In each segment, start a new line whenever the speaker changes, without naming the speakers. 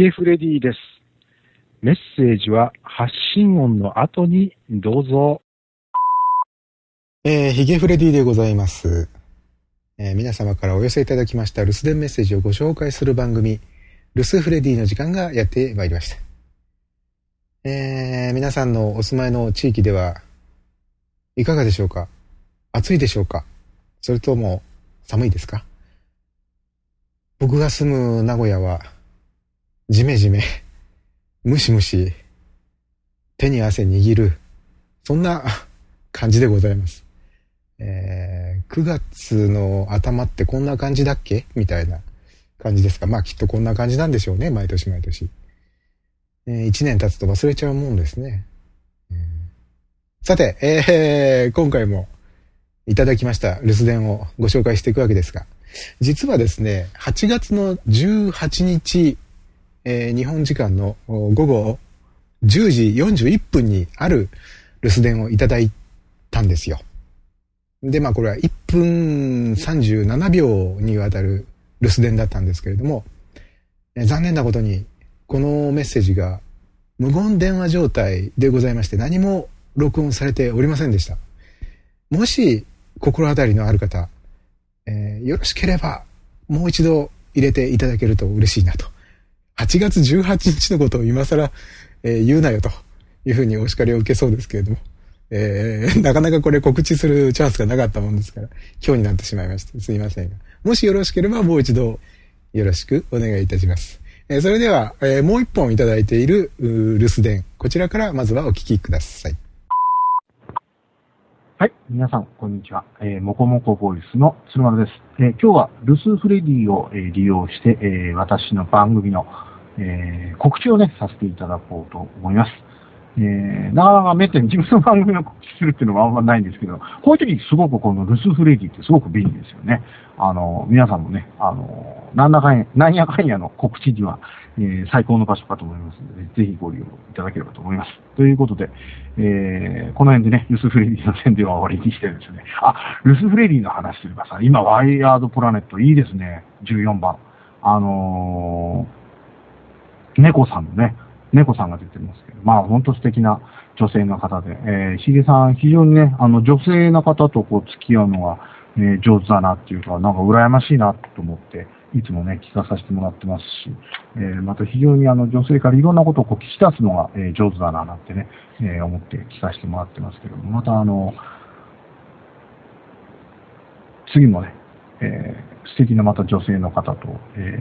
ゲフレディです。メッセージは発信音の後にどうぞ。
えー、ヒゲフレディでございます。えー、皆様からお寄せいただきました留守電メッセージをご紹介する番組、留守フレディの時間がやってまいりました。えー、皆さんのお住まいの地域では、いかがでしょうか？暑いでしょうか？それとも寒いですか？僕が住む名古屋は、じめじめ、ムシムシ、手に汗握る、そんな 感じでございます。えー、9月の頭ってこんな感じだっけ？みたいな感じですか。まあきっとこんな感じなんでしょうね、毎年毎年。えー、1年経つと忘れちゃうもんですね。えー、さて、えー、今回もいただきました留守電をご紹介していくわけですが、実はですね、8月の18日、えー、日本時間の午後10時41分にある留守電をいただいたんですよ。で、まあこれは1分37秒にわたる留守電だったんですけれども、えー、残念なことにこのメッセージが無言電話状態でございまして何も録音されておりませんでした。もし心当たりのある方、えー、よろしければ、もう一度入れていただけると嬉しいなと。8月18日のことを今更、えー、言うなよというふうにお叱りを受けそうですけれども、えー、なかなかこれ告知するチャンスがなかったもんですから、今日になってしまいまして、すいませんが。もしよろしければもう一度よろしくお願いいたします。えー、それでは、えー、もう一本いただいている留守電、こちらからまずはお聞きください。
はい。皆さん、こんにちは。えー、もこもこボイスの鶴丸です。えー、今日は留守フレディを、えー、利用して、えー、私の番組の、えー、告知をね、させていただこうと思います。えー、なかなかめったに自分の番組の告知するっていうのはあんまないんですけど、こういう時すごくこの留守フレディってすごく便利ですよね。あの、皆さんもね、あの、なんだかんや、なんやかんやの告知には、えー、最高の場所かと思いますので、ぜひご利用いただければと思います。ということで、えー、この辺でね、ルスフレディの宣伝は終わりにしてですね、あ、ルスフレディの話すればさ、今、ワイヤードプラネットいいですね、14番。あのー、猫さんのね、猫さんが出てますけど、まあ、ほんと素敵な女性の方で、えー、ヒゲさん、非常にね、あの、女性の方とこう、付き合うのが、えー、上手だなっていうか、なんか羨ましいなと思って、いつもね、聞かさせてもらってますし、えー、また非常にあの女性からいろんなことをこう聞き出すのが、えー、上手だななんてね、えー、思って聞かせてもらってますけども、またあの、次もね、えー、素敵なまた女性の方と、え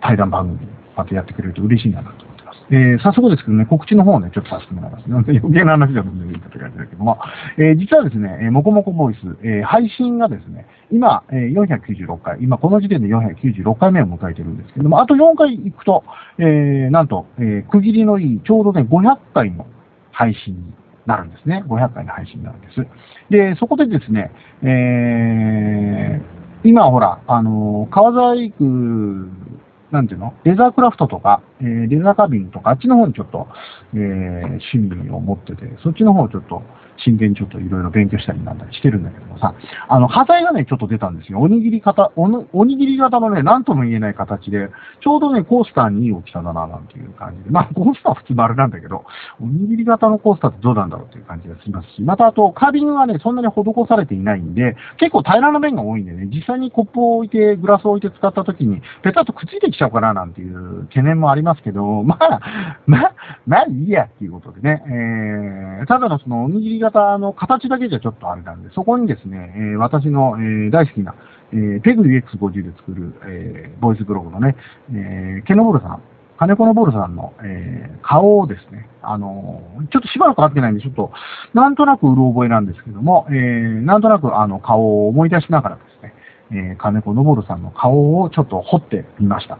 ー、対談番組またやってくれると嬉しいなとえー、早速ですけどね、告知の方をね、ちょっとさせてもらいます。余計な話だと全然いいかって感じだけども、えー、実はですね、えー、もこもこボイス、えー、配信がですね、今、えー、496回、今この時点で496回目を迎えてるんですけども、あと4回行くと、えー、なんと、えー、区切りのいい、ちょうどね、500回の配信になるんですね。500回の配信になるんです。で、そこでですね、えー、今ほら、あの、川沢区なんていうの？レザークラフトとか、えー、レザーカビンとか、あっちの方にちょっと、えー、趣味を持ってて、そっちの方をちょっと、真剣にちょっといろいろ勉強したりなんだりしてるんだけどもさ、あの、端材がね、ちょっと出たんですよ。おにぎり型、おおにぎり型のね、なんとも言えない形で、ちょうどね、コースターにいい大きさだな、なんていう感じで。まあ、コースターは普通のあれなんだけど、おにぎり型のコースターってどうなんだろうっていう感じがしますし、またあと、カービングがね、そんなに施されていないんで、結構平らな面が多いんでね、実際にコップを置いて、グラスを置いて使った時に、ペタッとくっついてきちゃうかな、なんていう懸念もありますけど、まあ、まあ、まあいいやっていうことでね、えー、ただのそのおにぎり型の形だけじゃちょっとあれなんで、そこにですね、えー、私の、えー、大好きな、えー、ペグ UX50 で作る、えー、ボイスブログのね、えー、ケノボルさん、金子のボルさんの、えー、顔をですね、あのー、ちょっとしばらく会ってないんで、ちょっと、なんとなくうろ覚えなんですけども、えー、なんとなくあの顔を思い出しながらです、えー、金子のぼるさんの顔をちょっと掘ってみました。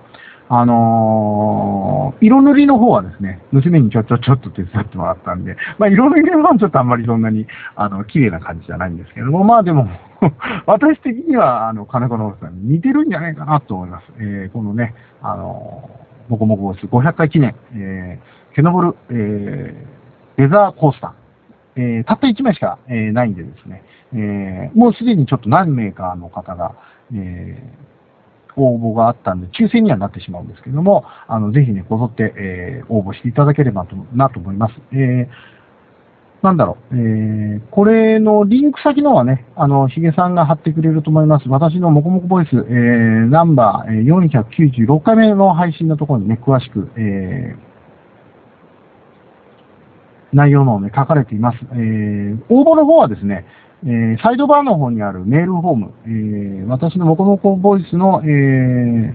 あのー、色塗りの方はですね、娘にちょちょちょっと手伝ってもらったんで、まあ色塗りの方はちょっとあんまりそんなに、あの、綺麗な感じじゃないんですけども、まあでも 私的には、あの、金子のさんに似てるんじゃないかなと思います。えー、このね、あのー、もこもこす500回記念、えー、ケノボル、えー、レザーコースター。えー、たった1枚しか、えー、ないんでですね、えー、もうすでにちょっと何名かの方が、えー、応募があったんで、抽選にはなってしまうんですけども、あの、ぜひね、こぞって、えー、応募していただければと、なと思います。えー、なんだろう、えー、これのリンク先のはね、あの、ヒゲさんが貼ってくれると思います。私のもこもこボイス、えー、ナンバー496回目の配信のところにね、詳しく、えー、内容のね、書かれています。えー、応募の方はですね、えー、サイドバーの方にあるメールフォーム、えー、私のモコモコボイスの、えー、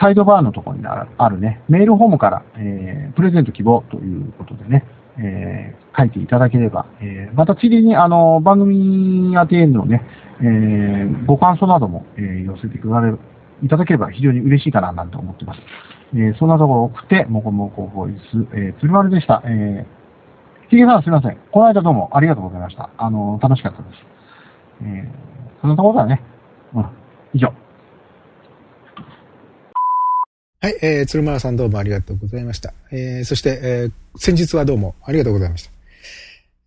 サイドバーのところにあるね、メールフォームから、えー、プレゼント希望ということでね、えー、書いていただければ、えー、また次にあの番組宛てのね、えー、ご感想なども、えー、寄せてくだいただければ非常に嬉しいかななんて思ってます。えー、そんなところを送って、もこもこボイス、えー、鶴丸でした。えーひげさんすいません。この間どうもありがとうございました。あの、楽しかったです。えー、そんなところだね。うん。以上。
はい、えー、鶴丸さんどうもありがとうございました。えー、そして、えー、先日はどうもありがとうございました。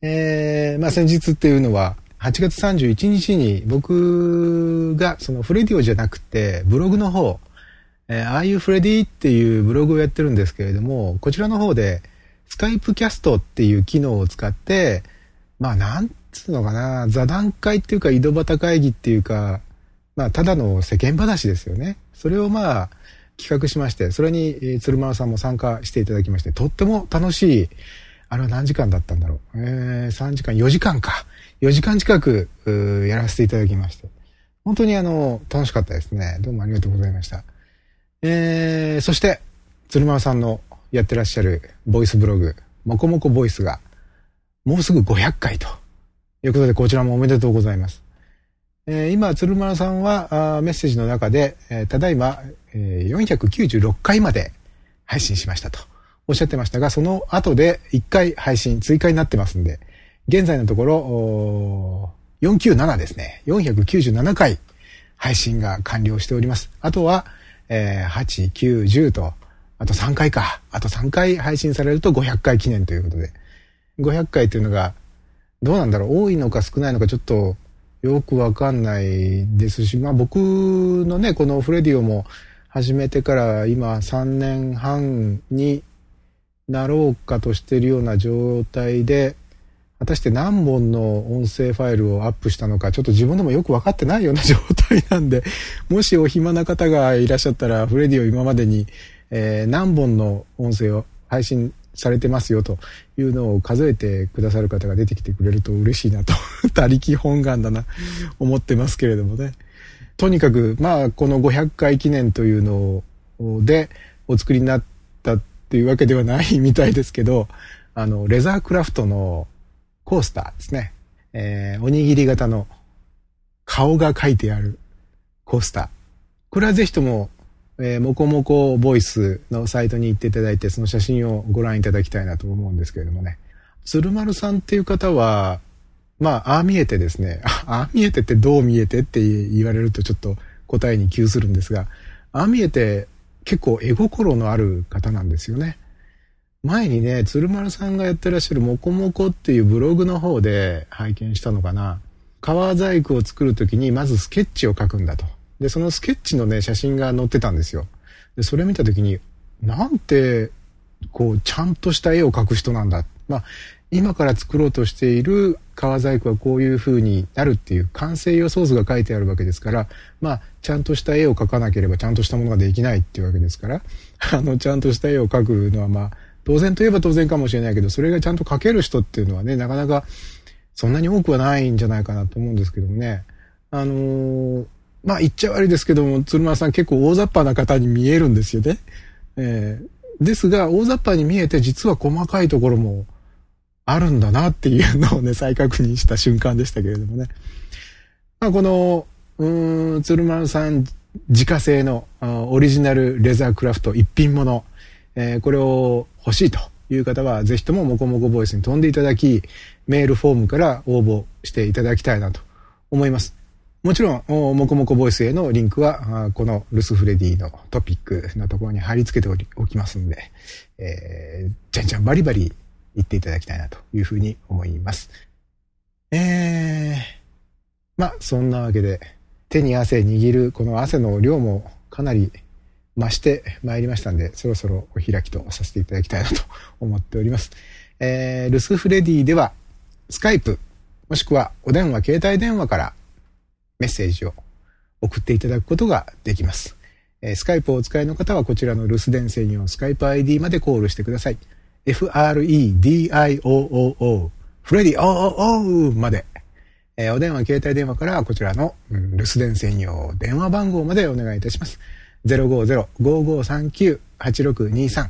えー、まあ先日っていうのは、8月31日に僕がそのフレディオじゃなくて、ブログの方、えー、ああいうフレディっていうブログをやってるんですけれども、こちらの方で、スカイプキャストっていう機能を使って、まあなんつうのかな、座談会っていうか井戸端会議っていうか、まあただの世間話ですよね。それをまあ企画しまして、それに、え鶴丸さんも参加していただきまして、とっても楽しい、あれは何時間だったんだろう。えー、3時間、4時間か。4時間近く、やらせていただきまして。本当にあの、楽しかったですね。どうもありがとうございました。えー、そして、鶴丸さんのやってらっしゃるボイスブログ、もこもこボイスが、もうすぐ500回ということで、こちらもおめでとうございます。えー、今、鶴丸さんはあメッセージの中で、えー、ただいま、えー、496回まで配信しましたとおっしゃってましたが、その後で1回配信追加になってますんで、現在のところ、497ですね。497回配信が完了しております。あとは、えー、8、9、10と、あと3回か。あと3回配信されると500回記念ということで。500回というのが、どうなんだろう？多いのか少ないのかちょっとよくわかんないですし、まあ僕のね、このフレディオも始めてから今3年半になろうかとしてるような状態で、果たして何本の音声ファイルをアップしたのか、ちょっと自分でもよく分かってないような状態なんで、もしお暇な方がいらっしゃったら、フレディオ今までにえー、何本の音声を配信されてますよというのを数えてくださる方が出てきてくれると嬉しいなと、他力本願だな、思ってますけれどもね。とにかく、まあ、この500回記念というのでお作りになったっていうわけではないみたいですけど、あの、レザークラフトのコースターですね。えー、おにぎり型の顔が書いてあるコースター。これはぜひともえー、もこもこボイスのサイトに行っていただいて、その写真をご覧いただきたいなと思うんですけれどもね。鶴丸さんっていう方は、まあ、ああ見えてですね、ああ見えてってどう見えてって言われるとちょっと答えに窮するんですが、ああ見えて結構絵心のある方なんですよね。前にね、鶴丸さんがやってらっしゃるもこもこっていうブログの方で拝見したのかな。革細工を作るときにまずスケッチを書くんだと。で、そのスケッチのね、写真が載ってたんですよ。で、それ見た時に、なんて、こう、ちゃんとした絵を描く人なんだ。まあ、今から作ろうとしている革細工はこういう風になるっていう完成予想図が書いてあるわけですから、まあ、ちゃんとした絵を描かなければちゃんとしたものができないっていうわけですから、あの、ちゃんとした絵を描くのはまあ、当然といえば当然かもしれないけど、それがちゃんと描ける人っていうのはね、なかなかそんなに多くはないんじゃないかなと思うんですけどもね。あのーまあ言っちゃ悪いですけども、鶴丸さん結構大雑把な方に見えるんですよね。えー、ですが、大雑把に見えて実は細かいところもあるんだなっていうのをね、再確認した瞬間でしたけれどもね。まあこの、うん、鶴丸さん自家製のオリジナルレザークラフト一品物、えー、これを欲しいという方は、ぜひとももこもこボイスに飛んでいただき、メールフォームから応募していただきたいなと思います。もちろん、もこもこボイスへのリンクは、このルスフレディのトピックのところに貼り付けておきますんで、えー、じゃんじゃんバリバリ言っていただきたいなというふうに思います。えー、まあ、そんなわけで、手に汗握るこの汗の量もかなり増してまいりましたんで、そろそろお開きとさせていただきたいなと思っております。えー、ルスフレディでは、スカイプ、もしくはお電話、携帯電話からメッセージを送っていただくことができます。えー、スカイプをお使いの方はこちらの留守電専用スカイプ ID までコールしてください。f-r-e-d-i-o-o-o フレディ o-o-o まで。えー、お電話、携帯電話からこちらの、うん、留守電専用電話番号までお願いいたします。050-5539-8623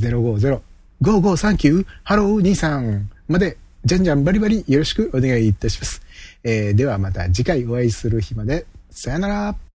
050-5539ハロー23までじゃんじゃんバリバリよろしくお願いいたします。えー、ではまた次回お会いする日まで。さよなら。